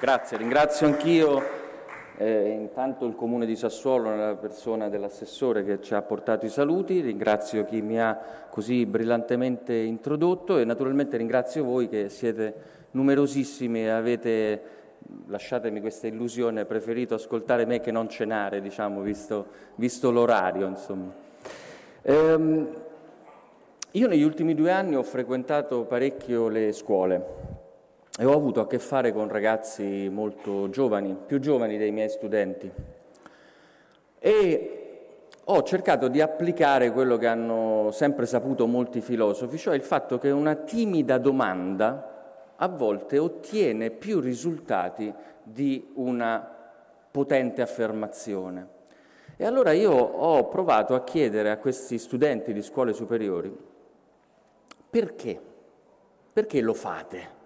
Grazie, ringrazio anch'io eh, intanto il Comune di Sassuolo nella persona dell'assessore che ci ha portato i saluti, ringrazio chi mi ha così brillantemente introdotto e naturalmente ringrazio voi che siete numerosissimi e avete, lasciatemi questa illusione, preferito ascoltare me che non cenare, diciamo, visto, visto l'orario. Ehm, io negli ultimi due anni ho frequentato parecchio le scuole e ho avuto a che fare con ragazzi molto giovani, più giovani dei miei studenti. E ho cercato di applicare quello che hanno sempre saputo molti filosofi, cioè il fatto che una timida domanda a volte ottiene più risultati di una potente affermazione. E allora io ho provato a chiedere a questi studenti di scuole superiori perché? Perché lo fate?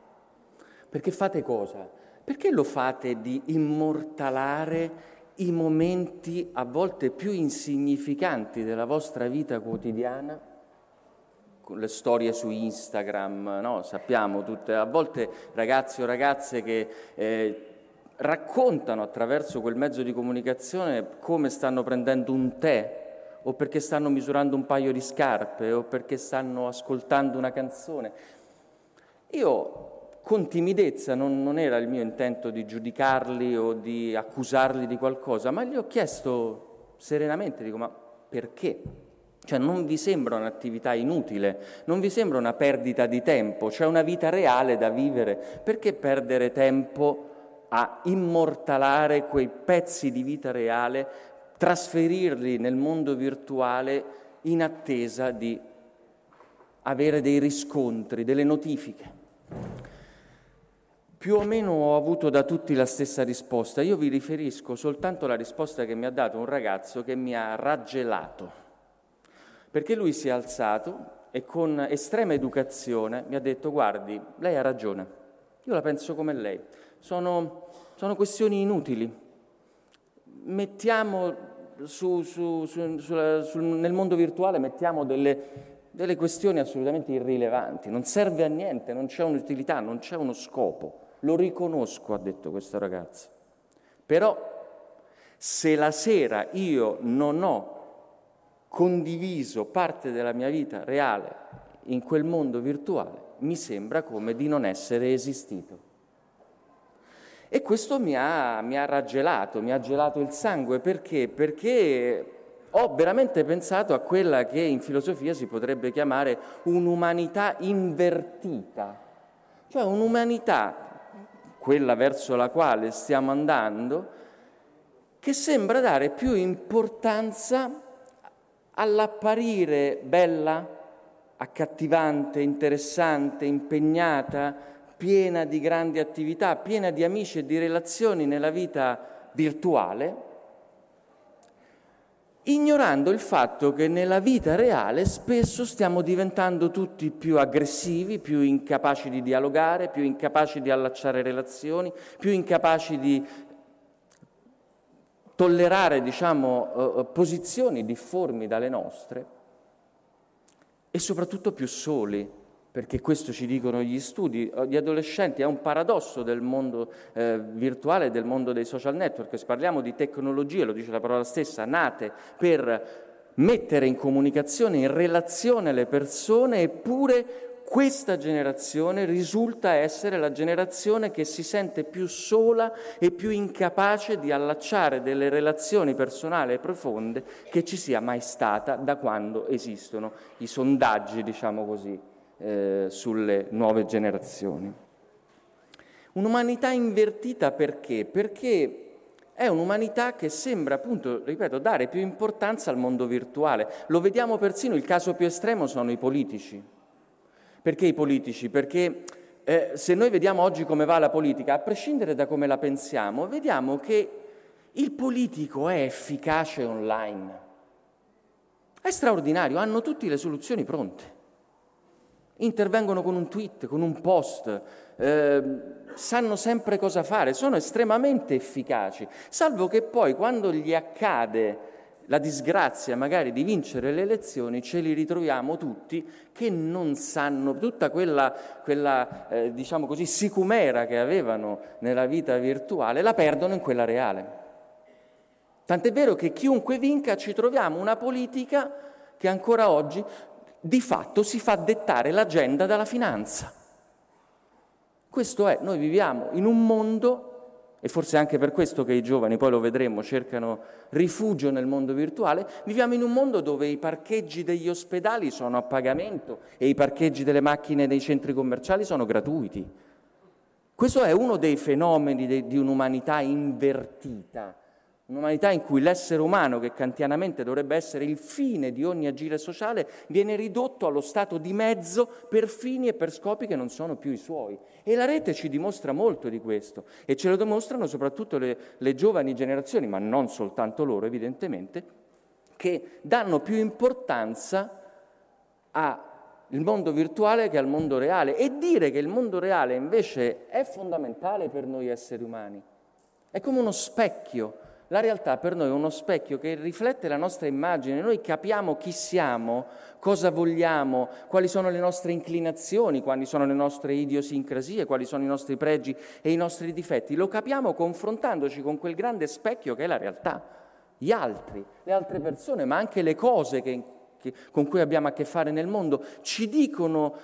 Perché fate cosa? Perché lo fate di immortalare i momenti a volte più insignificanti della vostra vita quotidiana? Con le storie su Instagram, no? sappiamo tutte, a volte ragazzi o ragazze che eh, raccontano attraverso quel mezzo di comunicazione come stanno prendendo un tè o perché stanno misurando un paio di scarpe o perché stanno ascoltando una canzone. Io con timidezza, non, non, era il mio intento di giudicarli o di accusarli di qualcosa, ma gli ho chiesto serenamente, dico, ma perché? Cioè non vi sembra un'attività inutile, non vi sembra una perdita di tempo, c'è una vita reale da vivere, perché perdere tempo a immortalare quei pezzi di vita reale trasferirli nel mondo virtuale in attesa di avere dei riscontri, delle notifiche. Più o meno ho avuto da tutti la stessa risposta. Io vi riferisco soltanto alla risposta che mi ha dato un ragazzo che mi ha raggelato, perché lui si è alzato e con estrema educazione mi ha detto guardi, lei ha ragione, io la penso come lei, sono, sono questioni inutili, mettiamo su, su, su, nel mondo virtuale mettiamo delle, delle questioni assolutamente irrilevanti, non serve a niente, non c'è un'utilità, non c'è uno scopo. Lo riconosco, ha detto questo ragazzo. Però se la sera io non ho condiviso parte della mia vita reale in quel mondo virtuale, mi sembra come di non essere esistito. E questo mi ha, mi ha raggelato, mi ha gelato il sangue. Perché? Perché ho veramente pensato a quella che in filosofia si potrebbe chiamare un'umanità invertita, cioè un'umanità, quella verso la quale stiamo andando, che sembra dare più importanza all'apparire bella, accattivante, interessante, impegnata, piena di grandi attività, piena di amici e di relazioni nella vita virtuale, ignorando il fatto che nella vita reale spesso stiamo diventando tutti più aggressivi, più incapaci di dialogare, più incapaci di allacciare relazioni, più incapaci di tollerare diciamo, eh, posizioni difformi dalle nostre e soprattutto più soli, perché questo ci dicono gli studi, gli adolescenti, è un paradosso del mondo eh, virtuale, del mondo dei social network, se parliamo di tecnologie, lo dice la parola stessa, nate per mettere in comunicazione, in relazione le persone, eppure questa generazione risulta essere la generazione che si sente più sola e più incapace di allacciare delle relazioni personali e profonde che ci sia mai stata da quando esistono i sondaggi, diciamo così, eh, sulle nuove generazioni. Un'umanità invertita perché? Perché è un'umanità che sembra, appunto, ripeto, dare più importanza al mondo virtuale. Lo vediamo persino, il caso più estremo sono i politici. Perché i politici? Perché eh, se noi vediamo oggi come va la politica, a prescindere da come la pensiamo, vediamo che il politico è efficace online. È straordinario, hanno tutte le soluzioni pronte intervengono con un tweet, con un post, eh, sanno sempre cosa fare, sono estremamente efficaci, salvo che poi quando gli accade la disgrazia magari di vincere le elezioni, ce li ritroviamo tutti che non sanno tutta quella, quella eh, diciamo così, sicumera che avevano nella vita virtuale, la perdono in quella reale. Tant'è vero che chiunque vinca ci troviamo una politica che ancora oggi di fatto si fa dettare l'agenda dalla finanza. Questo è, noi viviamo in un mondo e forse anche per questo che i giovani, poi lo vedremo, cercano rifugio nel mondo virtuale, viviamo in un mondo dove i parcheggi degli ospedali sono a pagamento e i parcheggi delle macchine dei centri commerciali sono gratuiti. Questo è uno dei fenomeni di un'umanità invertita, un'umanità in cui l'essere umano, che kantianamente dovrebbe essere il fine di ogni agire sociale, viene ridotto allo stato di mezzo per fini e per scopi che non sono più i suoi. E la rete ci dimostra molto di questo e ce lo dimostrano soprattutto le, le giovani generazioni, ma non soltanto loro evidentemente, che danno più importanza al mondo virtuale che al mondo reale e dire che il mondo reale invece è fondamentale per noi esseri umani. È come uno specchio la realtà per noi è uno specchio che riflette la nostra immagine, noi capiamo chi siamo, cosa vogliamo, quali sono le nostre inclinazioni, quali sono le nostre idiosincrasie, quali sono i nostri pregi e i nostri difetti. Lo capiamo confrontandoci con quel grande specchio che è la realtà, gli altri, le altre persone, ma anche le cose che, che, con cui abbiamo a che fare nel mondo, ci dicono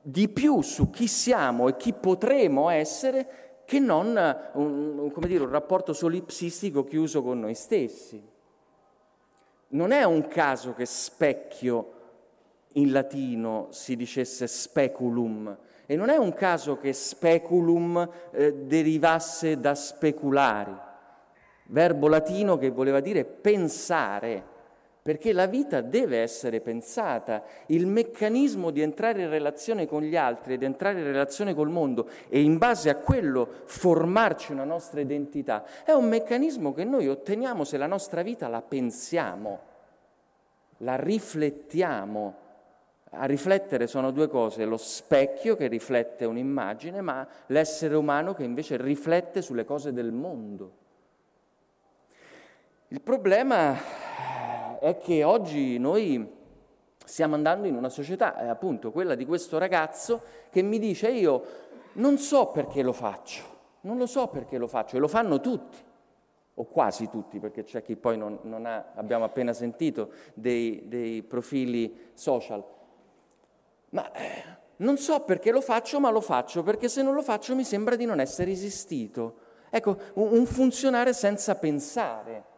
di più su chi siamo e chi potremo essere che non un, dire, un rapporto solipsistico chiuso con noi stessi. Non è un caso che specchio in latino si dicesse speculum e non è un caso che speculum eh, derivasse da speculari, verbo latino che voleva dire pensare perché la vita deve essere pensata, il meccanismo di entrare in relazione con gli altri, di entrare in relazione col mondo e in base a quello formarci una nostra identità, è un meccanismo che noi otteniamo se la nostra vita la pensiamo, la riflettiamo. A riflettere sono due cose, lo specchio che riflette un'immagine, ma l'essere umano che invece riflette sulle cose del mondo. Il problema è che oggi noi stiamo andando in una società, è appunto quella di questo ragazzo che mi dice io non so perché lo faccio, non lo so perché lo faccio, e lo fanno tutti, o quasi tutti, perché c'è chi poi non, non ha, abbiamo appena sentito, dei, dei profili social. Ma eh, non so perché lo faccio, ma lo faccio, perché se non lo faccio mi sembra di non essere esistito. Ecco, un funzionare senza pensare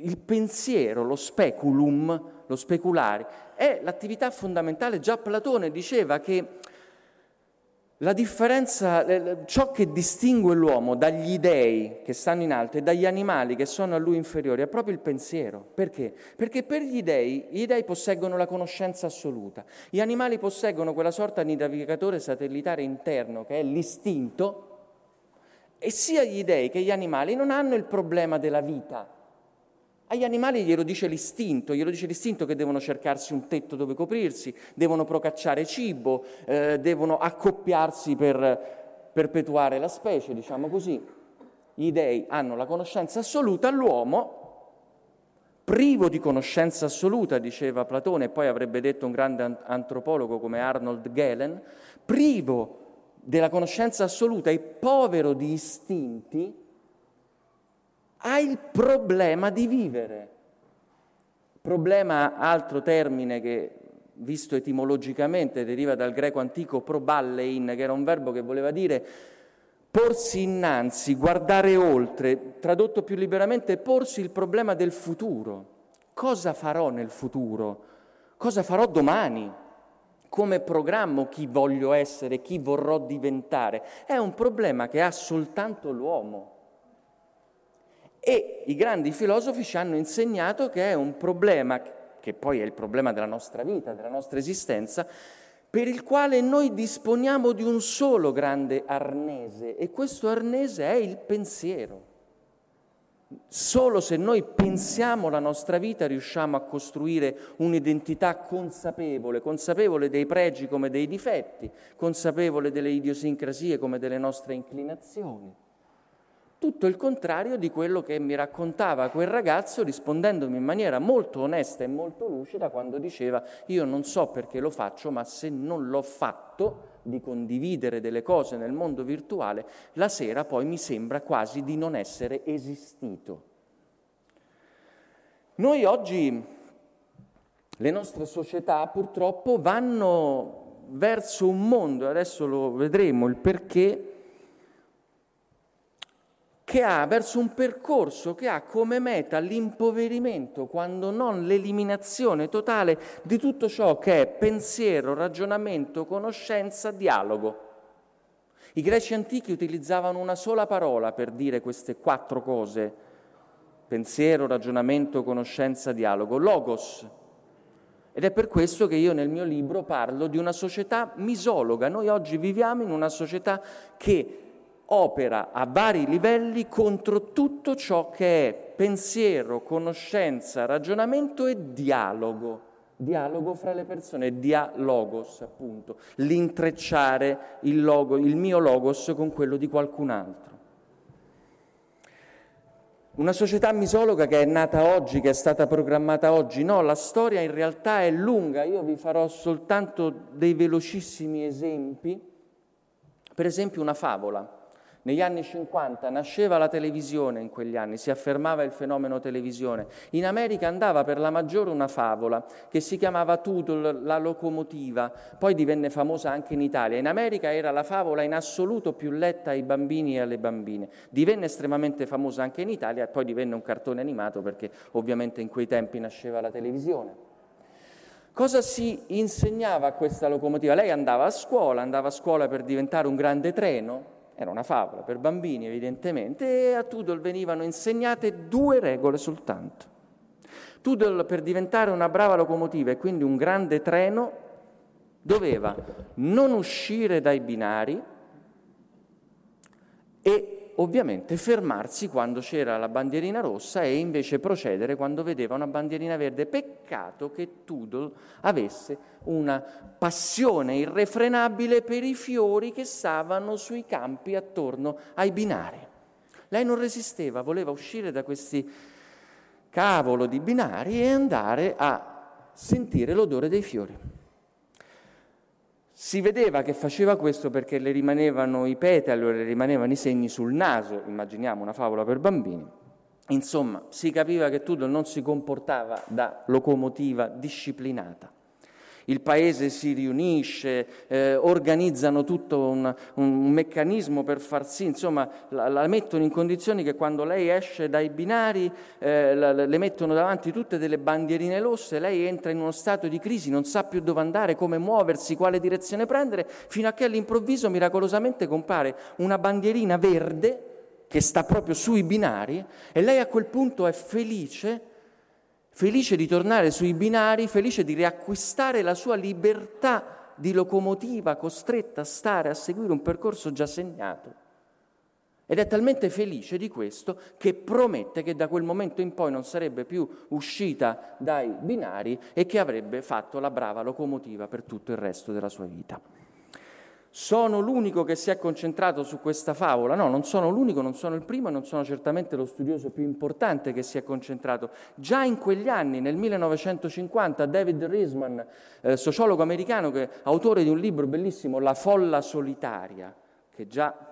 il pensiero, lo speculum, lo speculare, è l'attività fondamentale. Già Platone diceva che la differenza, ciò che distingue l'uomo dagli dei che stanno in alto e dagli animali che sono a lui inferiori è proprio il pensiero. Perché? Perché per gli dei, gli dei posseggono la conoscenza assoluta, gli animali posseggono quella sorta di navigatore satellitare interno che è l'istinto e sia gli dei che gli animali non hanno il problema della vita, agli animali glielo dice l'istinto, glielo dice l'istinto che devono cercarsi un tetto dove coprirsi, devono procacciare cibo, eh, devono accoppiarsi per perpetuare la specie, diciamo così. Gli dei hanno la conoscenza assoluta, l'uomo, privo di conoscenza assoluta, diceva Platone, e poi avrebbe detto un grande antropologo come Arnold Gehlen, privo della conoscenza assoluta e povero di istinti, ha il problema di vivere. Problema, altro termine che visto etimologicamente deriva dal greco antico proballein, che era un verbo che voleva dire porsi innanzi, guardare oltre, tradotto più liberamente, porsi il problema del futuro. Cosa farò nel futuro? Cosa farò domani? Come programmo chi voglio essere, chi vorrò diventare? È un problema che ha soltanto l'uomo. E i grandi filosofi ci hanno insegnato che è un problema, che poi è il problema della nostra vita, della nostra esistenza, per il quale noi disponiamo di un solo grande arnese e questo arnese è il pensiero. Solo se noi pensiamo la nostra vita riusciamo a costruire un'identità consapevole, consapevole dei pregi come dei difetti, consapevole delle idiosincrasie come delle nostre inclinazioni. Tutto il contrario di quello che mi raccontava quel ragazzo rispondendomi in maniera molto onesta e molto lucida quando diceva io non so perché lo faccio, ma se non l'ho fatto di condividere delle cose nel mondo virtuale, la sera poi mi sembra quasi di non essere esistito. Noi oggi, le nostre società purtroppo vanno verso un mondo, adesso lo vedremo il perché, che ha verso un percorso che ha come meta l'impoverimento, quando non l'eliminazione totale di tutto ciò che è pensiero, ragionamento, conoscenza, dialogo. I greci antichi utilizzavano una sola parola per dire queste quattro cose, pensiero, ragionamento, conoscenza, dialogo, logos. Ed è per questo che io nel mio libro parlo di una società misologa. Noi oggi viviamo in una società che opera a vari livelli contro tutto ciò che è pensiero, conoscenza, ragionamento e dialogo. Dialogo fra le persone, dialogos appunto, l'intrecciare il, logo, il mio logos con quello di qualcun altro. Una società misologa che è nata oggi, che è stata programmata oggi, no, la storia in realtà è lunga, io vi farò soltanto dei velocissimi esempi, per esempio una favola. Negli anni 50 nasceva la televisione in quegli anni, si affermava il fenomeno televisione. In America andava per la maggiore una favola che si chiamava Toodle, la locomotiva, poi divenne famosa anche in Italia. In America era la favola in assoluto più letta ai bambini e alle bambine. Divenne estremamente famosa anche in Italia e poi divenne un cartone animato perché ovviamente in quei tempi nasceva la televisione. Cosa si insegnava a questa locomotiva? Lei andava a scuola, andava a scuola per diventare un grande treno, era una favola per bambini evidentemente, e a Tudor venivano insegnate due regole soltanto. Tudor per diventare una brava locomotiva e quindi un grande treno doveva non uscire dai binari e ovviamente fermarsi quando c'era la bandierina rossa e invece procedere quando vedeva una bandierina verde. Peccato che Tudor avesse una passione irrefrenabile per i fiori che stavano sui campi attorno ai binari. Lei non resisteva, voleva uscire da questi cavolo di binari e andare a sentire l'odore dei fiori. Si vedeva che faceva questo perché le rimanevano i petali o le rimanevano i segni sul naso, immaginiamo una favola per bambini. Insomma, si capiva che Tudor non si comportava da locomotiva disciplinata il paese si riunisce, eh, organizzano tutto un, un, meccanismo per far sì, insomma, la, la, mettono in condizioni che quando lei esce dai binari eh, la, le mettono davanti tutte delle bandierine rosse, lei entra in uno stato di crisi, non sa più dove andare, come muoversi, quale direzione prendere, fino a che all'improvviso miracolosamente compare una bandierina verde che sta proprio sui binari e lei a quel punto è felice felice di tornare sui binari, felice di riacquistare la sua libertà di locomotiva costretta a stare a seguire un percorso già segnato. Ed è talmente felice di questo che promette che da quel momento in poi non sarebbe più uscita dai binari e che avrebbe fatto la brava locomotiva per tutto il resto della sua vita. Sono l'unico che si è concentrato su questa favola? No, non sono l'unico, non sono il primo non sono certamente lo studioso più importante che si è concentrato. Già in quegli anni, nel 1950, David Risman, eh, sociologo americano, che, autore di un libro bellissimo, La folla solitaria, che già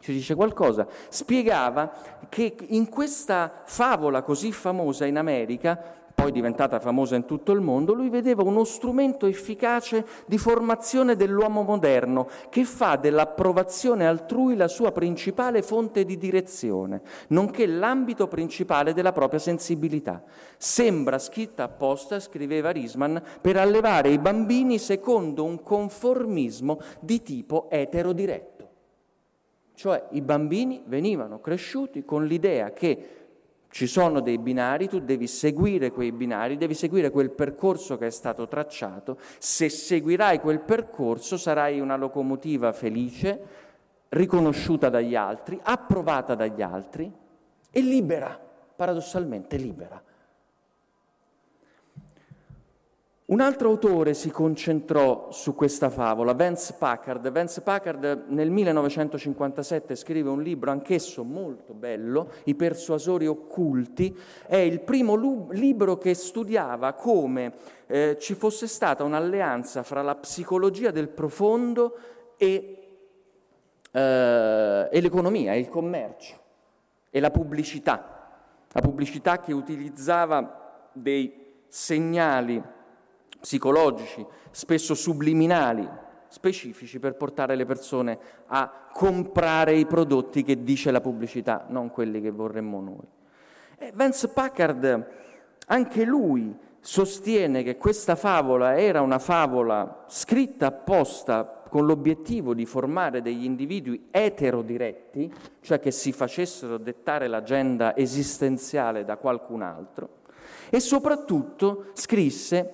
ci dice qualcosa, spiegava che in questa favola così famosa in America poi diventata famosa in tutto il mondo, lui vedeva uno strumento efficace di formazione dell'uomo moderno che fa dell'approvazione altrui la sua principale fonte di direzione, nonché l'ambito principale della propria sensibilità. Sembra scritta apposta, scriveva Risman, per allevare i bambini secondo un conformismo di tipo eterodiretto. Cioè i bambini venivano cresciuti con l'idea che ci sono dei binari, tu devi seguire quei binari, devi seguire quel percorso che è stato tracciato. Se seguirai quel percorso sarai una locomotiva felice, riconosciuta dagli altri, approvata dagli altri e libera, paradossalmente libera. Un altro autore si concentrò su questa favola, Vance Packard. Vance Packard nel 1957 scrive un libro anch'esso molto bello, I persuasori occulti. È il primo lu- libro che studiava come eh, ci fosse stata un'alleanza fra la psicologia del profondo e, eh, e l'economia, il commercio, e la pubblicità. La pubblicità che utilizzava dei segnali psicologici, spesso subliminali, specifici per portare le persone a comprare i prodotti che dice la pubblicità, non quelli che vorremmo noi. E Vance Packard, anche lui, sostiene che questa favola era una favola scritta apposta con l'obiettivo di formare degli individui eterodiretti, cioè che si facessero dettare l'agenda esistenziale da qualcun altro, e soprattutto scrisse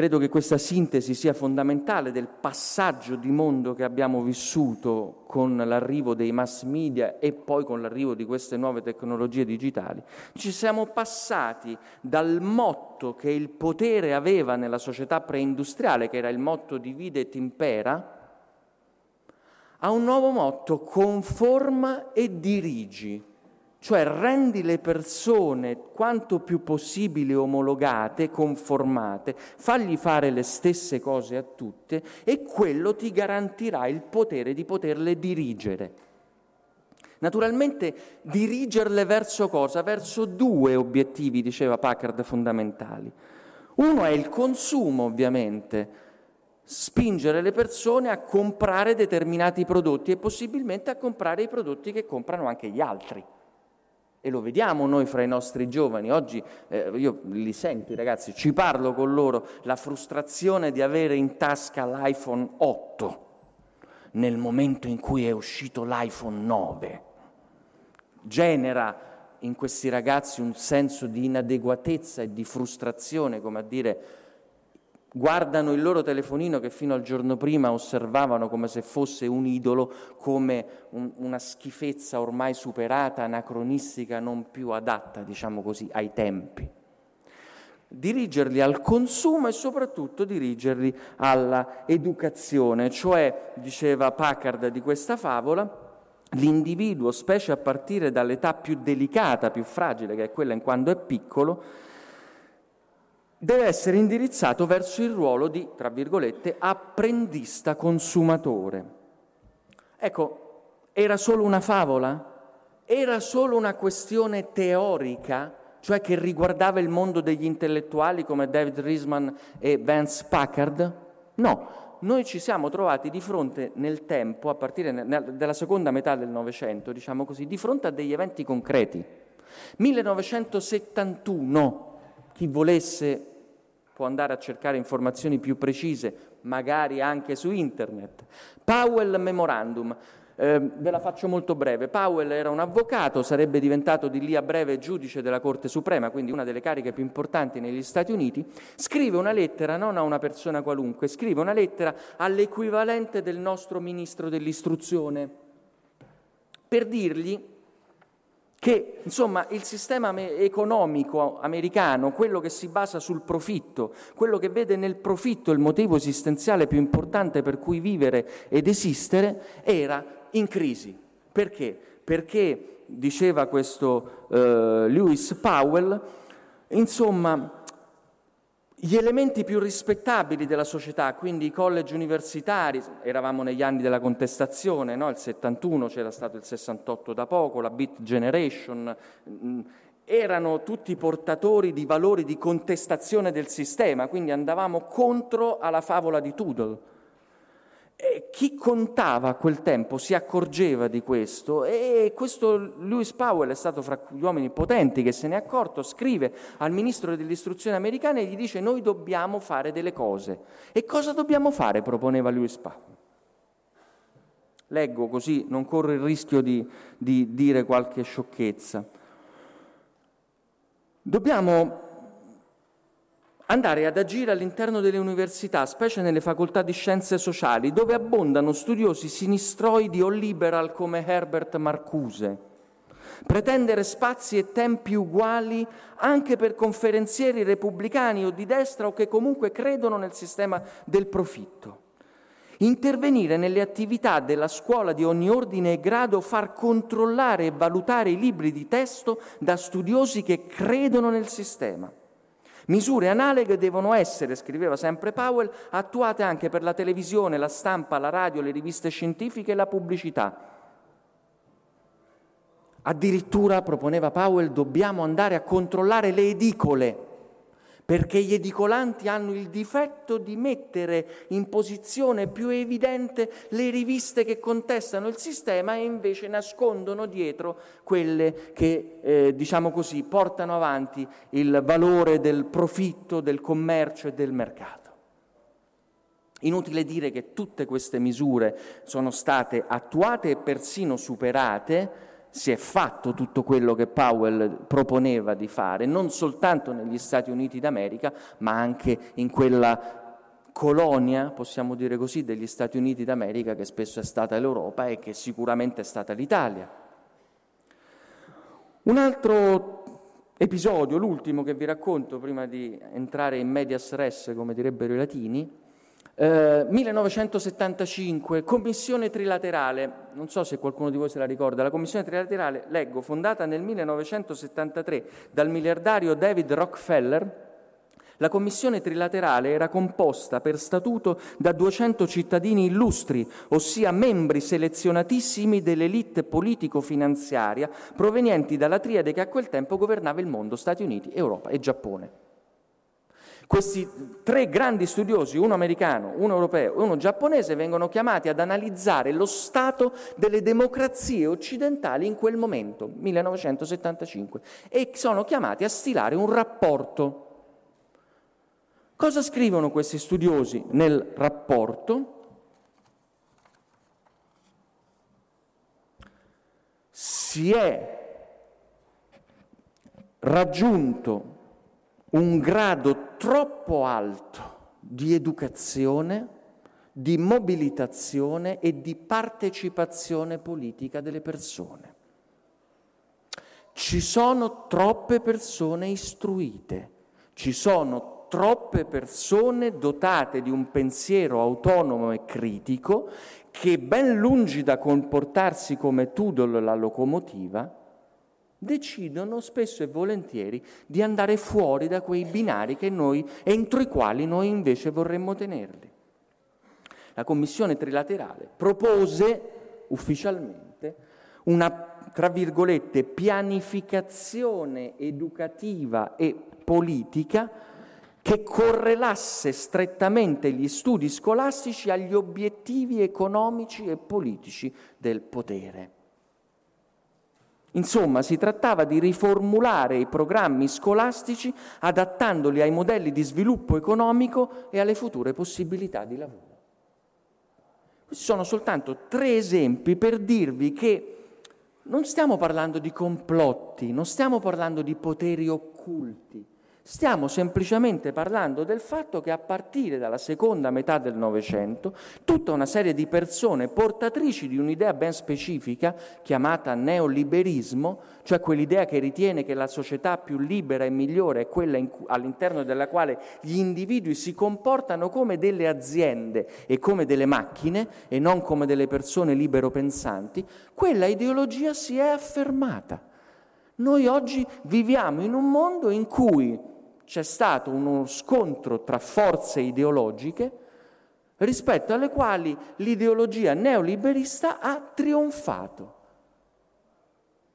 Credo che questa sintesi sia fondamentale del passaggio di mondo che abbiamo vissuto con l'arrivo dei mass media e poi con l'arrivo di queste nuove tecnologie digitali. Ci siamo passati dal motto che il potere aveva nella società preindustriale, che era il motto divide et impera, a un nuovo motto conforma e dirigi cioè rendi le persone quanto più possibile omologate, conformate, fagli fare le stesse cose a tutte e quello ti garantirà il potere di poterle dirigere. Naturalmente dirigerle verso cosa? Verso due obiettivi, diceva Packard, fondamentali. Uno è il consumo, ovviamente, spingere le persone a comprare determinati prodotti e possibilmente a comprare i prodotti che comprano anche gli altri. E lo vediamo noi fra i nostri giovani. Oggi eh, io li sento i ragazzi, ci parlo con loro, la frustrazione di avere in tasca l'iPhone 8 nel momento in cui è uscito l'iPhone 9. Genera in questi ragazzi un senso di inadeguatezza e di frustrazione, come a dire guardano il loro telefonino che fino al giorno prima osservavano come se fosse un idolo, come un, una schifezza ormai superata, anacronistica, non più adatta, diciamo così, ai tempi. Dirigerli al consumo e soprattutto dirigerli alla educazione, cioè, diceva Packard di questa favola, l'individuo, specie a partire dall'età più delicata, più fragile, che è quella in quando è piccolo, deve essere indirizzato verso il ruolo di, tra virgolette, apprendista consumatore. Ecco, era solo una favola? Era solo una questione teorica, cioè che riguardava il mondo degli intellettuali come David Risman e Vance Packard? No, noi ci siamo trovati di fronte nel tempo, a partire dalla seconda metà del Novecento, diciamo così, di fronte a degli eventi concreti. 1971, chi volesse può andare a cercare informazioni più precise, magari anche su internet. Powell Memorandum. Eh, ve la faccio molto breve. Powell era un avvocato, sarebbe diventato di lì a breve giudice della Corte Suprema, quindi una delle cariche più importanti negli Stati Uniti. Scrive una lettera non a una persona qualunque, scrive una lettera all'equivalente del nostro ministro dell'istruzione per dirgli che insomma il sistema economico americano, quello che si basa sul profitto, quello che vede nel profitto il motivo esistenziale più importante per cui vivere ed esistere, era in crisi. Perché? Perché, diceva questo eh, Lewis Powell, insomma, gli elementi più rispettabili della società, quindi i college universitari, eravamo negli anni della contestazione, no? il 71 c'era stato il 68 da poco, la Beat Generation, mm, erano tutti portatori di valori di contestazione del sistema, quindi andavamo contro alla favola di Tudor. Chi contava a quel tempo si accorgeva di questo e questo Lewis Powell è stato fra gli uomini potenti che se ne è accorto, scrive al ministro dell'istruzione americana e gli dice noi dobbiamo fare delle cose. E cosa dobbiamo fare? proponeva Lewis Powell. Leggo così non corro il rischio di, di dire qualche sciocchezza. Dobbiamo andare ad agire all'interno delle università, specie nelle facoltà di scienze sociali, dove abbondano studiosi sinistroidi o liberal come Herbert Marcuse. pretendere spazi e tempi uguali anche per conferenzieri repubblicani o di destra o che comunque credono nel sistema del profitto. Intervenire nelle attività della scuola di ogni ordine e grado, far controllare e valutare i libri di testo da studiosi che credono nel sistema. Misure analoghe devono essere, scriveva sempre Powell, attuate anche per la televisione, la stampa, la radio, le riviste scientifiche e la pubblicità. Addirittura, proponeva Powell, dobbiamo andare a controllare le edicole, perché gli edicolanti hanno il difetto di mettere in posizione più evidente le riviste che contestano il sistema e invece nascondono dietro quelle che, eh, diciamo così, portano avanti il valore del profitto, del commercio e del mercato. Inutile dire che tutte queste misure sono state attuate e persino superate si è fatto tutto quello che Powell proponeva di fare, non soltanto negli Stati Uniti d'America, ma anche in quella colonia, possiamo dire così, degli Stati Uniti d'America che spesso è stata l'Europa e che sicuramente è stata l'Italia. Un altro episodio, l'ultimo che vi racconto prima di entrare in medias res, come direbbero i latini, 1975, eh, Commissione Trilaterale, non so se qualcuno di voi se la ricorda, la Commissione Trilaterale, leggo, fondata nel 1973 dal miliardario David Rockefeller, la Commissione Trilaterale era composta per statuto da 200 cittadini illustri, ossia membri selezionatissimi dell'elite politico-finanziaria provenienti dalla triade che a quel tempo governava il mondo, Stati Uniti, Europa e Giappone. Questi tre grandi studiosi, uno americano, uno europeo e uno giapponese, vengono chiamati ad analizzare lo stato delle democrazie occidentali in quel momento, 1975, e sono chiamati a stilare un rapporto. Cosa scrivono questi studiosi nel rapporto? Si è raggiunto un grado troppo alto di educazione, di mobilitazione e di partecipazione politica delle persone. Ci sono troppe persone istruite, ci sono troppe persone dotate di un pensiero autonomo e critico che ben lungi da comportarsi come Tudor la locomotiva, decidono spesso e volentieri di andare fuori da quei binari noi, entro i quali noi invece vorremmo tenerli. La Commissione trilaterale propose ufficialmente una, tra virgolette, pianificazione educativa e politica che correlasse strettamente gli studi scolastici agli obiettivi economici e politici del potere. Insomma, si trattava di riformulare i programmi scolastici adattandoli ai modelli di sviluppo economico e alle future possibilità di lavoro. Questi sono soltanto tre esempi per dirvi che non stiamo parlando di complotti, non stiamo parlando di poteri occulti, Stiamo semplicemente parlando del fatto che a partire dalla seconda metà del Novecento tutta una serie di persone portatrici di un'idea ben specifica chiamata neoliberismo, cioè quell'idea che ritiene che la società più libera e migliore è quella cui, all'interno della quale gli individui si comportano come delle aziende e come delle macchine e non come delle persone libero pensanti, quella ideologia si è affermata. Noi oggi viviamo in un mondo in cui c'è stato uno scontro tra forze ideologiche rispetto alle quali l'ideologia neoliberista ha trionfato.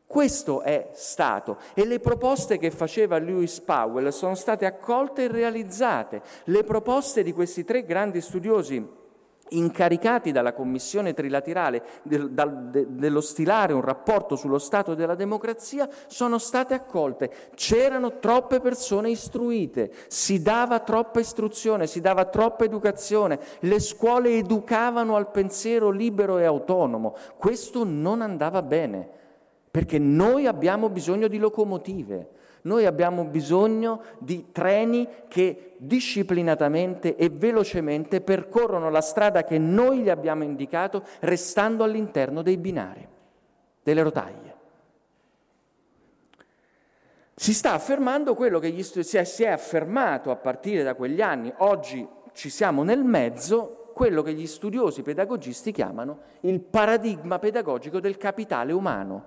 Questo è stato e le proposte che faceva Lewis Powell sono state accolte e realizzate. Le proposte di questi tre grandi studiosi incaricati dalla Commissione trilaterale del, dal, de, dello stilare un rapporto sullo stato della democrazia, sono state accolte. C'erano troppe persone istruite, si dava troppa istruzione, si dava troppa educazione, le scuole educavano al pensiero libero e autonomo. Questo non andava bene, perché noi abbiamo bisogno di locomotive. Noi abbiamo bisogno di treni che disciplinatamente e velocemente percorrono la strada che noi gli abbiamo indicato restando all'interno dei binari, delle rotaie. Si sta affermando quello che studi- si, è, si è affermato a partire da quegli anni, oggi ci siamo nel mezzo, quello che gli studiosi pedagogisti chiamano il paradigma pedagogico del capitale umano,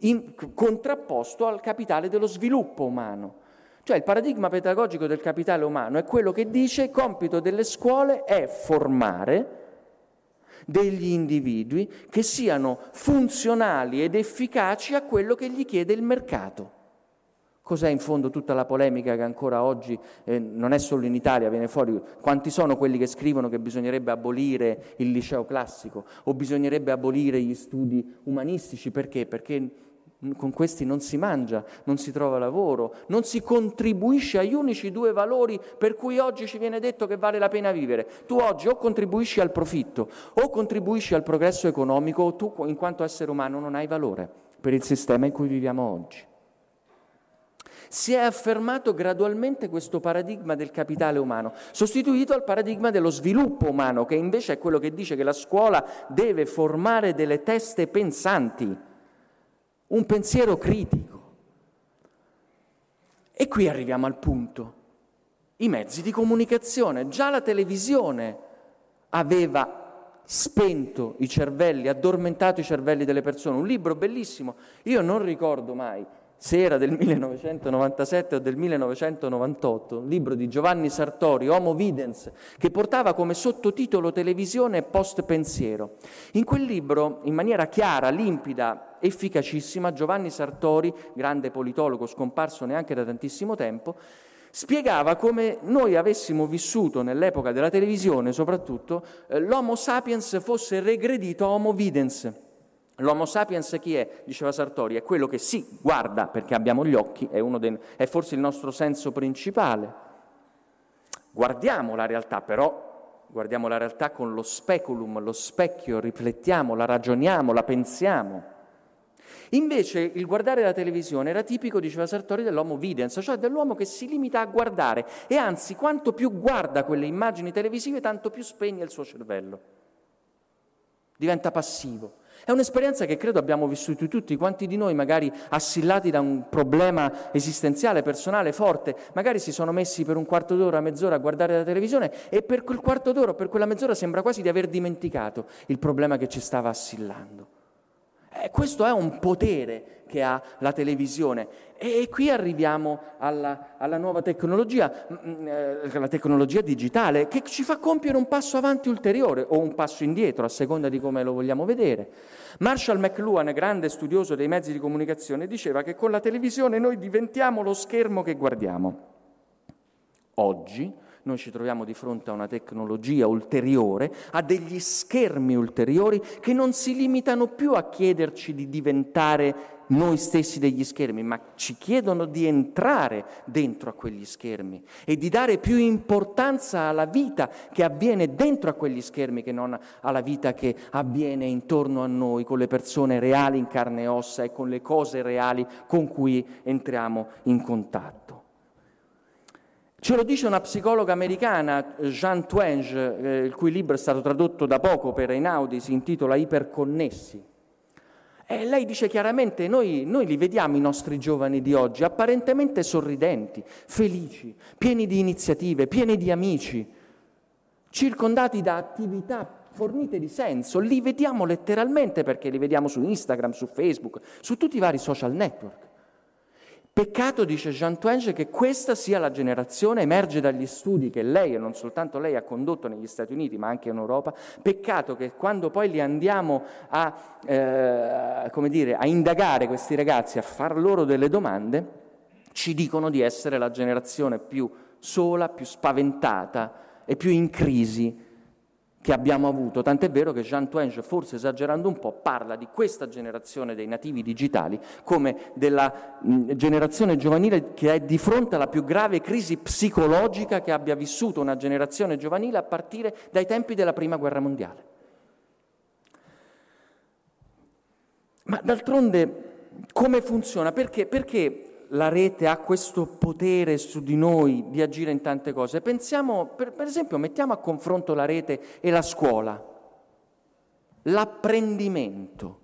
in, contrapposto al capitale dello sviluppo umano. Cioè il paradigma pedagogico del capitale umano è quello che dice il compito delle scuole è formare degli individui che siano funzionali ed efficaci a quello che gli chiede il mercato. Cos'è in fondo tutta la polemica che ancora oggi, eh, non è solo in Italia, viene fuori, quanti sono quelli che scrivono che bisognerebbe abolire il liceo classico o bisognerebbe abolire gli studi umanistici? Perché? Perché con questi non si mangia, non si trova lavoro, non si contribuisce agli unici due valori per cui oggi ci viene detto che vale la pena vivere. Tu oggi o contribuisci al profitto o contribuisci al progresso economico o tu in quanto essere umano non hai valore per il sistema in cui viviamo oggi. Si è affermato gradualmente questo paradigma del capitale umano, sostituito al paradigma dello sviluppo umano, che invece è quello che dice che la scuola deve formare delle teste pensanti, un pensiero critico. E qui arriviamo al punto. I mezzi di comunicazione, già la televisione aveva spento i cervelli, addormentato i cervelli delle persone. Un libro bellissimo, io non ricordo mai se era del 1997 o del 1998, un libro di Giovanni Sartori, Homo Videns, che portava come sottotitolo Televisione post pensiero. In quel libro, in maniera chiara, limpida, efficacissima, Giovanni Sartori, grande politologo scomparso neanche da tantissimo tempo, spiegava come noi avessimo vissuto nell'epoca della televisione, soprattutto, eh, l'Homo sapiens fosse regredito a Homo Videns L'Homo sapiens chi è? Diceva Sartori, è quello che sì, guarda perché abbiamo gli occhi, è, dei, è forse il nostro senso principale. Guardiamo la realtà, però guardiamo la realtà con lo speculum, lo specchio, riflettiamo, la ragioniamo, la pensiamo. Invece il guardare la televisione era tipico, diceva Sartori, dell'homo videns, cioè dell'uomo che si limita a guardare e anzi quanto più guarda quelle immagini televisive, tanto più spegne il suo cervello. Diventa passivo. È un'esperienza che credo abbiamo vissuto tutti, quanti di noi magari assillati da un problema esistenziale, personale forte, magari si sono messi per un quarto d'ora, mezz'ora a guardare la televisione e per quel quarto d'ora, per quella mezz'ora sembra quasi di aver dimenticato il problema che ci stava assillando. Eh, questo è un potere che ha la televisione. E qui arriviamo alla, alla nuova tecnologia, mm, mm, eh, la tecnologia digitale, che ci fa compiere un passo avanti ulteriore o un passo indietro, a seconda di come lo vogliamo vedere. Marshall McLuhan, grande studioso dei mezzi di comunicazione, diceva che con la televisione noi diventiamo lo schermo che guardiamo. Oggi noi ci troviamo di fronte a una tecnologia ulteriore, a degli schermi ulteriori che non si limitano più a chiederci di diventare noi stessi degli schermi, ma ci chiedono di entrare dentro a quegli schermi e di dare più importanza alla vita che avviene dentro a quegli schermi che non alla vita che avviene intorno a noi, con le persone reali in carne e ossa e con le cose reali con cui entriamo in contatto. Ce lo dice una psicologa americana, Jean Twenge, eh, il cui libro è stato tradotto da poco per Einaudi, si intitola Iperconnessi. E lei dice chiaramente, noi, noi li vediamo i nostri giovani di oggi, apparentemente sorridenti, felici, pieni di iniziative, pieni di amici, circondati da attività fornite di senso. Li vediamo letteralmente perché li vediamo su Instagram, su Facebook, su tutti i vari social network. Peccato, dice Jean Twenge, che questa sia la generazione, emerge dagli studi che lei e non soltanto lei ha condotto negli Stati Uniti ma anche in Europa, peccato che quando poi li andiamo a, eh, dire, a indagare questi ragazzi, a far loro delle domande, ci dicono di essere la generazione più sola, più spaventata e più in crisi che abbiamo avuto, tant'è vero che Jean Twenge, forse esagerando un po', parla di questa generazione dei nativi digitali come della mh, generazione giovanile che è di fronte alla più grave crisi psicologica che abbia vissuto una generazione giovanile a partire dai tempi della Prima Guerra Mondiale. Ma d'altronde come funziona? Perché, perché la rete ha questo potere su di noi di agire in tante cose. Pensiamo, per, per esempio, mettiamo a confronto la rete e la scuola, l'apprendimento.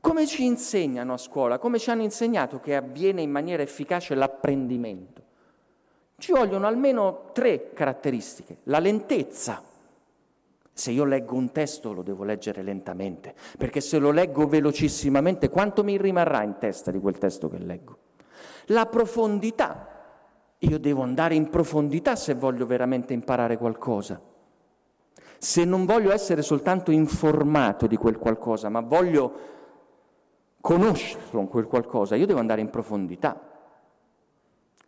Come ci insegnano a scuola? Come ci hanno insegnato che avviene in maniera efficace l'apprendimento? Ci vogliono almeno tre caratteristiche. La lentezza. Se io leggo un testo lo devo leggere lentamente, perché se lo leggo velocissimamente, quanto mi rimarrà in testa di quel testo che leggo? La profondità. Io devo andare in profondità se voglio veramente imparare qualcosa. Se non voglio essere soltanto informato di quel qualcosa, ma voglio conoscerlo quel qualcosa, io devo andare in profondità.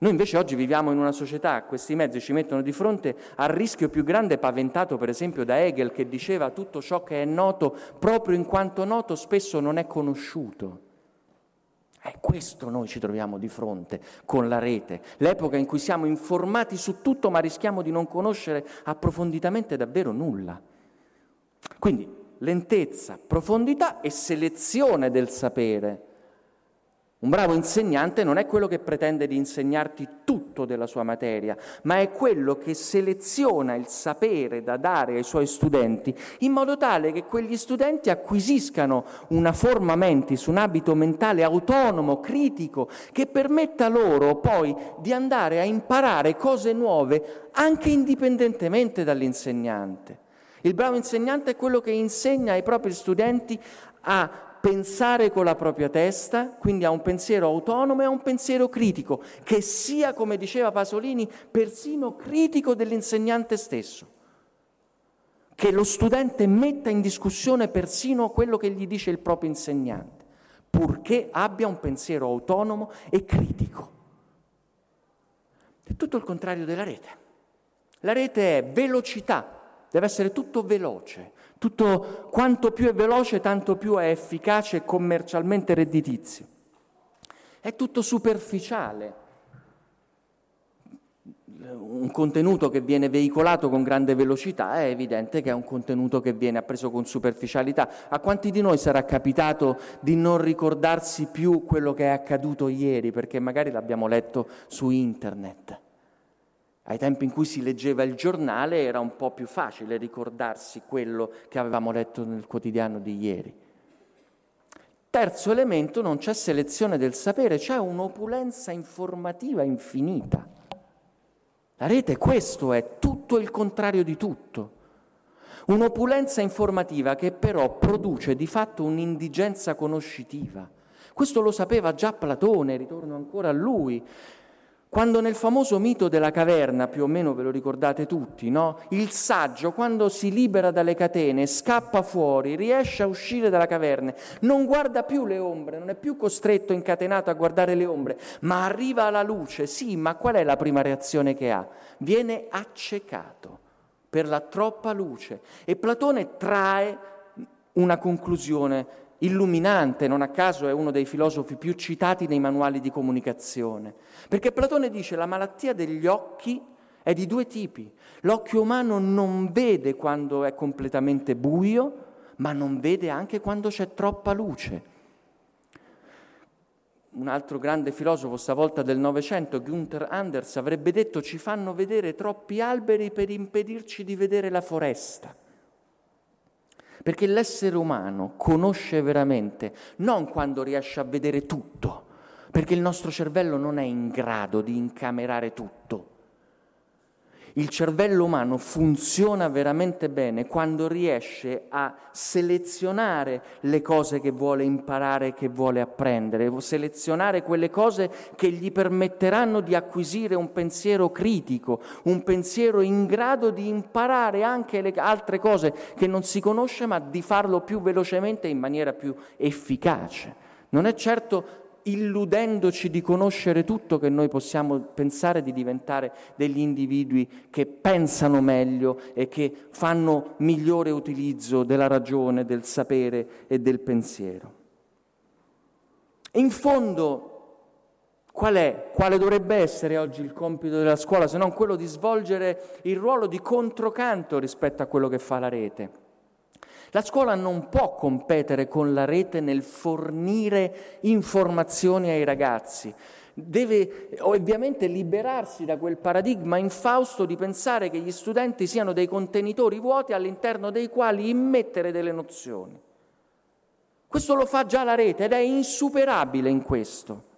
Noi invece oggi viviamo in una società, questi mezzi ci mettono di fronte al rischio più grande paventato per esempio da Hegel che diceva tutto ciò che è noto, proprio in quanto noto, spesso non è conosciuto. È questo noi ci troviamo di fronte con la rete, l'epoca in cui siamo informati su tutto ma rischiamo di non conoscere approfonditamente davvero nulla. Quindi lentezza, profondità e selezione del sapere un bravo insegnante non è quello che pretende di insegnarti tutto della sua materia, ma è quello che seleziona il sapere da dare ai suoi studenti in modo tale che quegli studenti acquisiscano una forma mentis, un abito mentale autonomo, critico, che permetta loro poi di andare a imparare cose nuove anche indipendentemente dall'insegnante. Il bravo insegnante è quello che insegna ai propri studenti a pensare con la propria testa, quindi ha un pensiero autonomo e ha un pensiero critico, che sia, come diceva Pasolini, persino critico dell'insegnante stesso. Che lo studente metta in discussione persino quello che gli dice il proprio insegnante, purché abbia un pensiero autonomo e critico. È tutto il contrario della rete. La rete è velocità, deve essere tutto veloce, tutto quanto più è veloce, tanto più è efficace e commercialmente redditizio. È tutto superficiale. Un contenuto che viene veicolato con grande velocità è evidente che è un contenuto che viene appreso con superficialità. A quanti di noi sarà capitato di non ricordarsi più quello che è accaduto ieri perché magari l'abbiamo letto su internet? Ai tempi in cui si leggeva il giornale era un po' più facile ricordarsi quello che avevamo letto nel quotidiano di ieri. Terzo elemento, non c'è selezione del sapere, c'è un'opulenza informativa infinita. La rete questo è tutto il contrario di tutto. Un'opulenza informativa che però produce di fatto un'indigenza conoscitiva. Questo lo sapeva già Platone, ritorno ancora a lui. Quando nel famoso mito della caverna, più o meno ve lo ricordate tutti, no? Il saggio, quando si libera dalle catene, scappa fuori, riesce a uscire dalla caverna, non guarda più le ombre, non è più costretto, incatenato a guardare le ombre, ma arriva alla luce. Sì, ma qual è la prima reazione che ha? Viene accecato per la troppa luce. E Platone trae una conclusione illuminante, non a caso è uno dei filosofi più citati nei manuali di comunicazione, perché Platone dice la malattia degli occhi è di due tipi. L'occhio umano non vede quando è completamente buio, ma non vede anche quando c'è troppa luce. Un altro grande filosofo, stavolta del Novecento, Gunther Anders, avrebbe detto ci fanno vedere troppi alberi per impedirci di vedere la foresta. Perché l'essere umano conosce veramente non quando riesce a vedere tutto, perché il nostro cervello non è in grado di incamerare tutto. Il cervello umano funziona veramente bene quando riesce a selezionare le cose che vuole imparare, che vuole apprendere, selezionare quelle cose che gli permetteranno di acquisire un pensiero critico, un pensiero in grado di imparare anche le altre cose che non si conosce, ma di farlo più velocemente e in maniera più efficace. Non è certo illudendoci di conoscere tutto che noi possiamo pensare di diventare degli individui che pensano meglio e che fanno migliore utilizzo della ragione, del sapere e del pensiero. In fondo, qual è, quale dovrebbe essere oggi il compito della scuola se non quello di svolgere il ruolo di controcanto rispetto a quello che fa la rete? La scuola non può competere con la rete nel fornire informazioni ai ragazzi. Deve ovviamente liberarsi da quel paradigma infausto di pensare che gli studenti siano dei contenitori vuoti all'interno dei quali immettere delle nozioni. Questo lo fa già la rete ed è insuperabile in questo.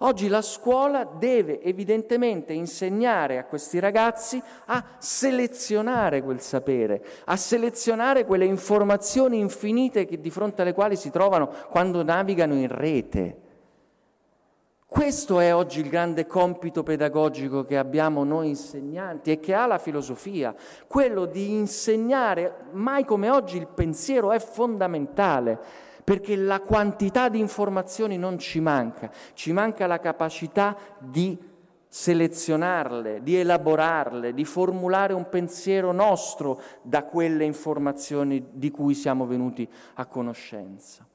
Oggi la scuola deve evidentemente insegnare a questi ragazzi a selezionare quel sapere, a selezionare quelle informazioni infinite che, di fronte alle quali si trovano quando navigano in rete. Questo è oggi il grande compito pedagogico che abbiamo noi insegnanti e che ha la filosofia, quello di insegnare, mai come oggi il pensiero è fondamentale perché la quantità di informazioni non ci manca, ci manca la capacità di selezionarle, di elaborarle, di formulare un pensiero nostro da quelle informazioni di cui siamo venuti a conoscenza.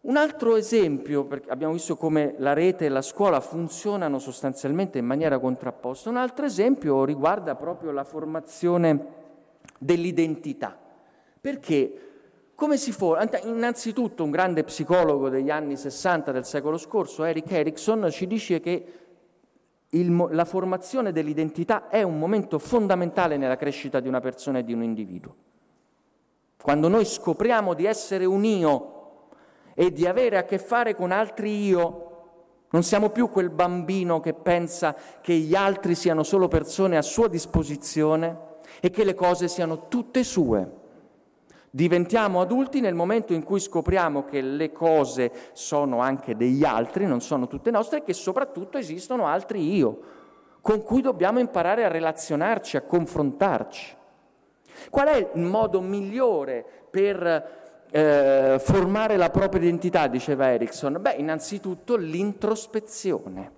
Un altro esempio, perché abbiamo visto come la rete e la scuola funzionano sostanzialmente in maniera contrapposta, un altro esempio riguarda proprio la formazione dell'identità. Perché come si forma? Innanzitutto un grande psicologo degli anni 60 del secolo scorso, Eric Erickson, ci dice che il, la formazione dell'identità è un momento fondamentale nella crescita di una persona e di un individuo. Quando noi scopriamo di essere un io e di avere a che fare con altri io, non siamo più quel bambino che pensa che gli altri siano solo persone a sua disposizione e che le cose siano tutte sue. Diventiamo adulti nel momento in cui scopriamo che le cose sono anche degli altri, non sono tutte nostre e che soprattutto esistono altri io, con cui dobbiamo imparare a relazionarci, a confrontarci. Qual è il modo migliore per eh, formare la propria identità, diceva Erickson? Beh, innanzitutto l'introspezione.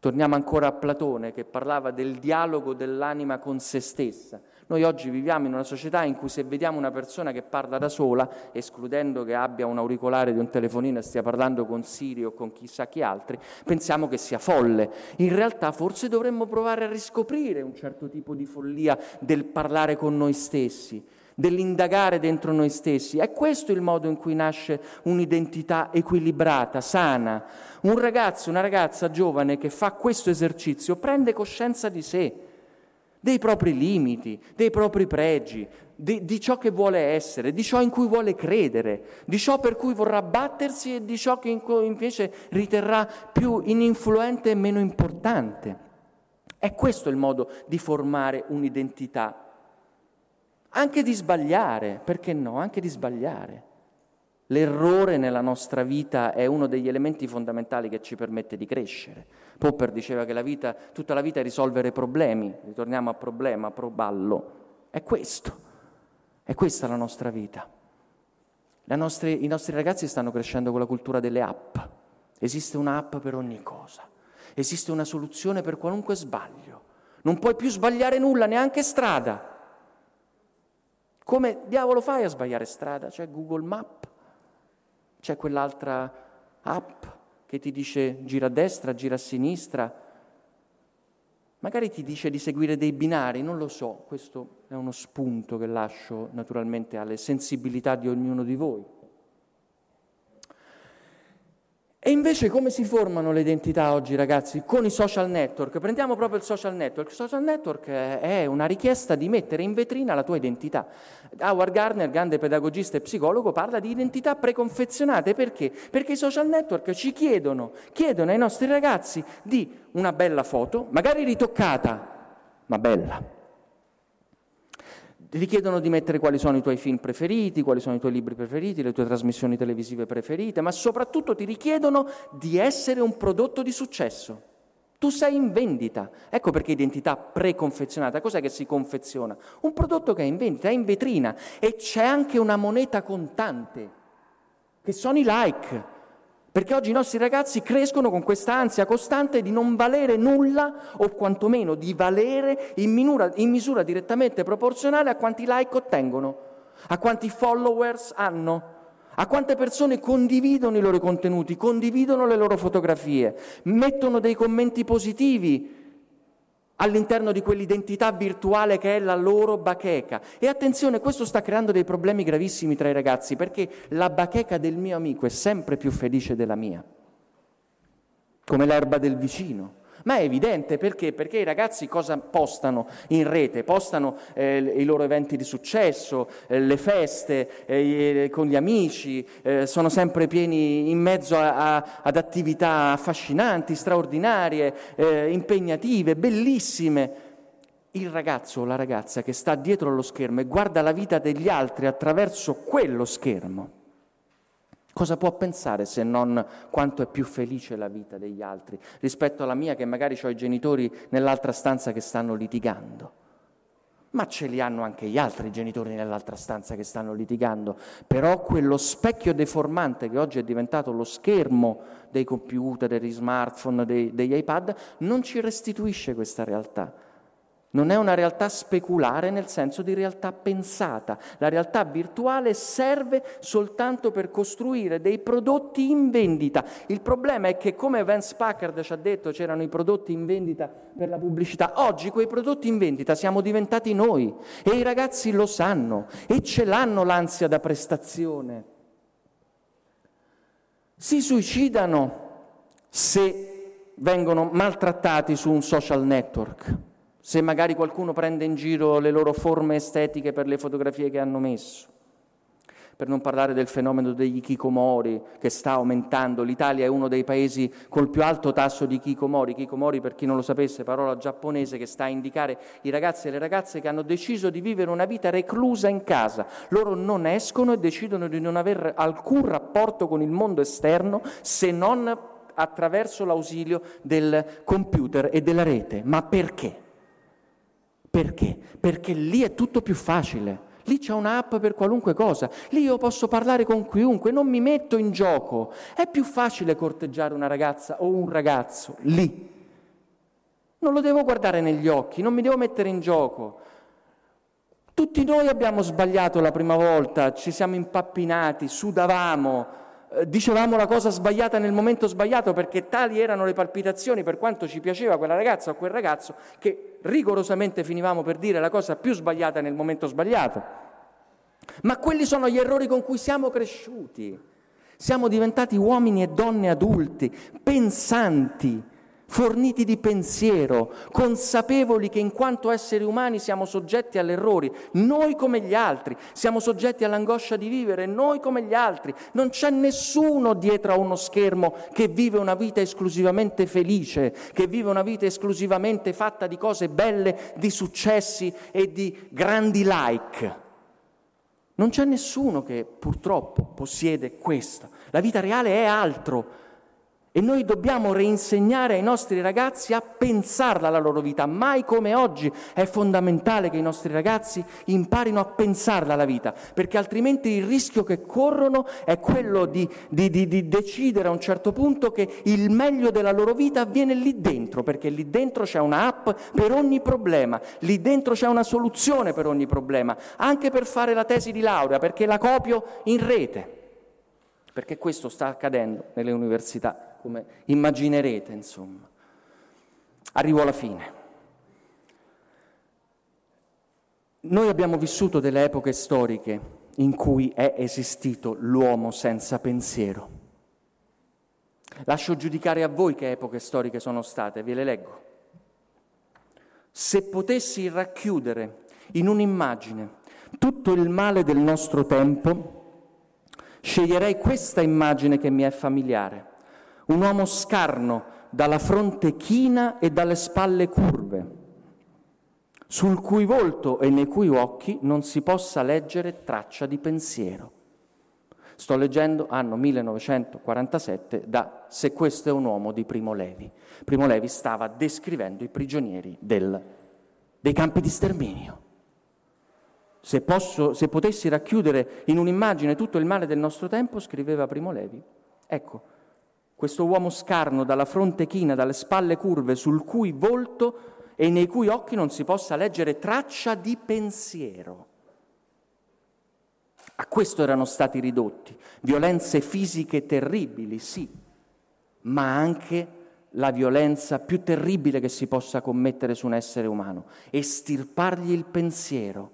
Torniamo ancora a Platone che parlava del dialogo dell'anima con se stessa. Noi oggi viviamo in una società in cui se vediamo una persona che parla da sola, escludendo che abbia un auricolare di un telefonino e stia parlando con Siri o con chissà chi altri, pensiamo che sia folle. In realtà forse dovremmo provare a riscoprire un certo tipo di follia del parlare con noi stessi dell'indagare dentro noi stessi. È questo il modo in cui nasce un'identità equilibrata, sana. Un ragazzo, una ragazza giovane che fa questo esercizio prende coscienza di sé dei propri limiti, dei propri pregi, di, di, ciò che vuole essere, di ciò in cui vuole credere, di ciò per cui vorrà battersi e di ciò che invece riterrà più ininfluente e meno importante. È questo il modo di formare un'identità. Anche di sbagliare, perché no? Anche di sbagliare. L'errore nella nostra vita è uno degli elementi fondamentali che ci permette di crescere. Popper diceva che la vita, tutta la vita è risolvere problemi, ritorniamo a problema, proballo. È questo, è questa la nostra vita. Nostre, I nostri ragazzi stanno crescendo con la cultura delle app. Esiste un'app per ogni cosa, esiste una soluzione per qualunque sbaglio. Non puoi più sbagliare nulla, neanche strada. Come diavolo fai a sbagliare strada? C'è Google Map c'è quell'altra app che ti dice gira a destra, gira a sinistra, magari ti dice di seguire dei binari, non lo so, questo è uno spunto che lascio naturalmente alle sensibilità di ognuno di voi. E invece come si formano le identità oggi, ragazzi? Con i social network. Prendiamo proprio il social network. Il social network è una richiesta di mettere in vetrina la tua identità. Howard Gardner, grande pedagogista e psicologo, parla di identità preconfezionate. Perché? Perché i social network ci chiedono, chiedono ai nostri ragazzi di una bella foto, magari ritoccata, ma bella ti richiedono di mettere quali sono i tuoi film preferiti, quali sono i tuoi libri preferiti, le tue trasmissioni televisive preferite, ma soprattutto ti richiedono di essere un prodotto di successo. Tu sei in vendita. Ecco perché identità preconfezionata. Cos'è che si confeziona? Un prodotto che è in vendita, è in vetrina e c'è anche una moneta contante, che sono i like. Perché oggi i nostri ragazzi crescono con questa ansia costante di non valere nulla o quantomeno di valere in misura, in misura direttamente proporzionale a quanti like ottengono, a quanti followers hanno, a quante persone condividono i loro contenuti, condividono le loro fotografie, mettono dei commenti positivi all'interno di quell'identità virtuale che è la loro bacheca. E attenzione, questo sta creando dei problemi gravissimi tra i ragazzi, perché la bacheca del mio amico è sempre più felice della mia, come l'erba del vicino. Ma è evidente perché? Perché i ragazzi cosa postano in rete? Postano eh, i loro eventi di successo, eh, le feste eh, con gli amici, eh, sono sempre pieni in mezzo a, a, ad attività affascinanti, straordinarie, eh, impegnative, bellissime. Il ragazzo o la ragazza che sta dietro allo schermo e guarda la vita degli altri attraverso quello schermo Cosa può pensare se non quanto è più felice la vita degli altri rispetto alla mia che magari ho i genitori nell'altra stanza che stanno litigando? Ma ce li hanno anche gli altri genitori nell'altra stanza che stanno litigando. Però quello specchio deformante che oggi è diventato lo schermo dei computer, degli smartphone, dei, degli iPad, non ci restituisce questa realtà. Non è una realtà speculare nel senso di realtà pensata. La realtà virtuale serve soltanto per costruire dei prodotti in vendita. Il problema è che, come Vance Packard ci ha detto, c'erano i prodotti in vendita per la pubblicità. Oggi quei prodotti in vendita siamo diventati noi e i ragazzi lo sanno e ce l'hanno l'ansia da prestazione. Si suicidano se vengono maltrattati su un social network se magari qualcuno prende in giro le loro forme estetiche per le fotografie che hanno messo. Per non parlare del fenomeno degli kikomori che sta aumentando. L'Italia è uno dei paesi col più alto tasso di kikomori. Kikomori, per chi non lo sapesse, parola giapponese che sta a indicare i ragazzi e le ragazze che hanno deciso di vivere una vita reclusa in casa. Loro non escono e decidono di non avere alcun rapporto con il mondo esterno se non attraverso l'ausilio del computer e della rete. Ma perché? Perché? Perché lì è tutto più facile. Lì c'è un'app per qualunque cosa, lì io posso parlare con chiunque, non mi metto in gioco. È più facile corteggiare una ragazza o un ragazzo lì. Non lo devo guardare negli occhi, non mi devo mettere in gioco. Tutti noi abbiamo sbagliato la prima volta, ci siamo impappinati, sudavamo, dicevamo la cosa sbagliata nel momento sbagliato perché tali erano le palpitazioni per quanto ci piaceva quella ragazza o quel ragazzo che rigorosamente finivamo per dire la cosa più sbagliata nel momento sbagliato. Ma quelli sono gli errori con cui siamo cresciuti. Siamo diventati uomini e donne adulti, pensanti, forniti di pensiero, consapevoli che in quanto esseri umani siamo soggetti all'errore, noi come gli altri, siamo soggetti all'angoscia di vivere, noi come gli altri. Non c'è nessuno dietro a uno schermo che vive una vita esclusivamente felice, che vive una vita esclusivamente fatta di cose belle, di successi e di grandi like. Non c'è nessuno che purtroppo possiede questo. La vita reale è altro e noi dobbiamo reinsegnare ai nostri ragazzi a pensarla la loro vita. Mai come oggi è fondamentale che i nostri ragazzi imparino a pensarla la vita, perché altrimenti il rischio che corrono è quello di, di, di, di decidere a un certo punto che il meglio della loro vita avviene lì dentro, perché lì dentro c'è un'app per ogni problema, lì dentro c'è una soluzione per ogni problema, anche per fare la tesi di laurea, perché la copio in rete perché questo sta accadendo nelle università, come immaginerete, insomma. Arrivo alla fine. Noi abbiamo vissuto delle epoche storiche in cui è esistito l'uomo senza pensiero. Lascio giudicare a voi che epoche storiche sono state, ve le leggo. Se potessi racchiudere in un'immagine tutto il male del nostro tempo, Sceglierei questa immagine che mi è familiare, un uomo scarno, dalla fronte china e dalle spalle curve, sul cui volto e nei cui occhi non si possa leggere traccia di pensiero. Sto leggendo anno 1947 da Se questo è un uomo di Primo Levi. Primo Levi stava descrivendo i prigionieri del, dei campi di sterminio. Se, posso, se potessi racchiudere in un'immagine tutto il male del nostro tempo, scriveva Primo Levi, ecco, questo uomo scarno, dalla fronte china, dalle spalle curve, sul cui volto e nei cui occhi non si possa leggere traccia di pensiero. A questo erano stati ridotti. Violenze fisiche terribili, sì, ma anche la violenza più terribile che si possa commettere su un essere umano, estirpargli il pensiero,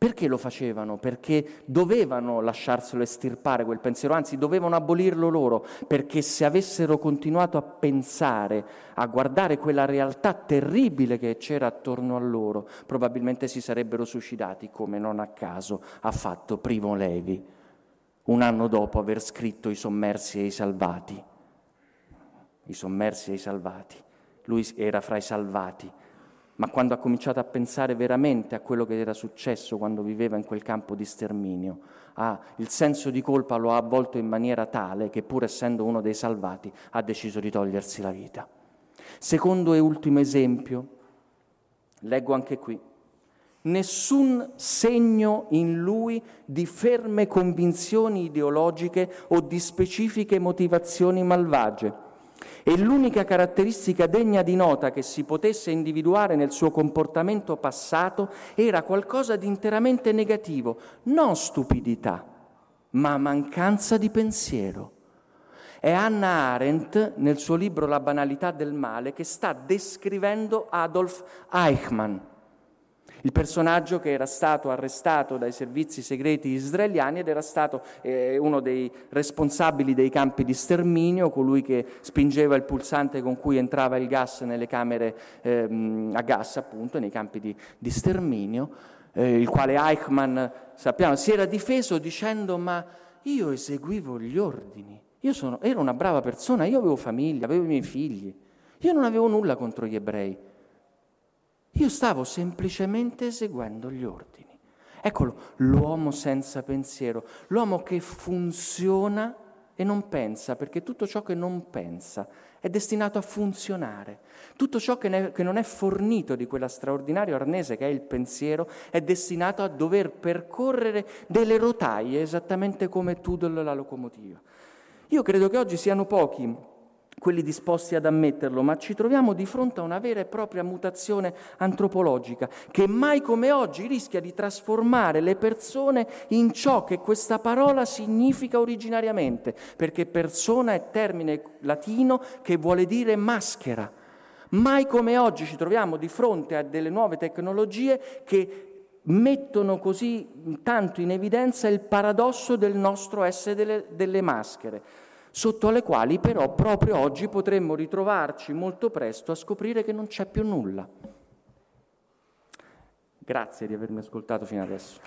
Perché lo facevano? Perché dovevano lasciarselo estirpare quel pensiero, anzi dovevano abolirlo loro, perché se avessero continuato a pensare, a guardare quella realtà terribile che c'era attorno a loro, probabilmente si sarebbero suicidati, come non a caso ha fatto Primo Levi, un anno dopo aver scritto I sommersi e i salvati. I sommersi e i salvati. Lui era fra i salvati ma quando ha cominciato a pensare veramente a quello che era successo quando viveva in quel campo di sterminio, ah, il senso di colpa lo ha avvolto in maniera tale che pur essendo uno dei salvati ha deciso di togliersi la vita. Secondo e ultimo esempio, leggo anche qui, nessun segno in lui di ferme convinzioni ideologiche o di specifiche motivazioni malvagie e l'unica caratteristica degna di nota che si potesse individuare nel suo comportamento passato era qualcosa di interamente negativo, non stupidità, ma mancanza di pensiero. È Anna Arendt, nel suo libro La banalità del male, che sta descrivendo Adolf Eichmann, il personaggio che era stato arrestato dai servizi segreti israeliani ed era stato eh, uno dei responsabili dei campi di sterminio, colui che spingeva il pulsante con cui entrava il gas nelle camere ehm, a gas, appunto, nei campi di, di sterminio, eh, il quale Eichmann, sappiamo, si era difeso dicendo ma io eseguivo gli ordini, io sono, ero una brava persona, io avevo famiglia, avevo i miei figli, io non avevo nulla contro gli ebrei. Io stavo semplicemente eseguendo gli ordini. Eccolo, l'uomo senza pensiero, l'uomo che funziona e non pensa, perché tutto ciò che non pensa è destinato a funzionare. Tutto ciò che, ne, che non è fornito di quella straordinaria arnese che è il pensiero è destinato a dover percorrere delle rotaie, esattamente come Tudor la locomotiva. Io credo che oggi siano pochi quelli disposti ad ammetterlo, ma ci troviamo di fronte a una vera e propria mutazione antropologica che mai come oggi rischia di trasformare le persone in ciò che questa parola significa originariamente, perché persona è termine latino che vuole dire maschera. Mai come oggi ci troviamo di fronte a delle nuove tecnologie che mettono così tanto in evidenza il paradosso del nostro essere delle, delle maschere sotto alle quali però proprio oggi potremmo ritrovarci molto presto a scoprire che non c'è più nulla. Grazie di avermi ascoltato fino adesso.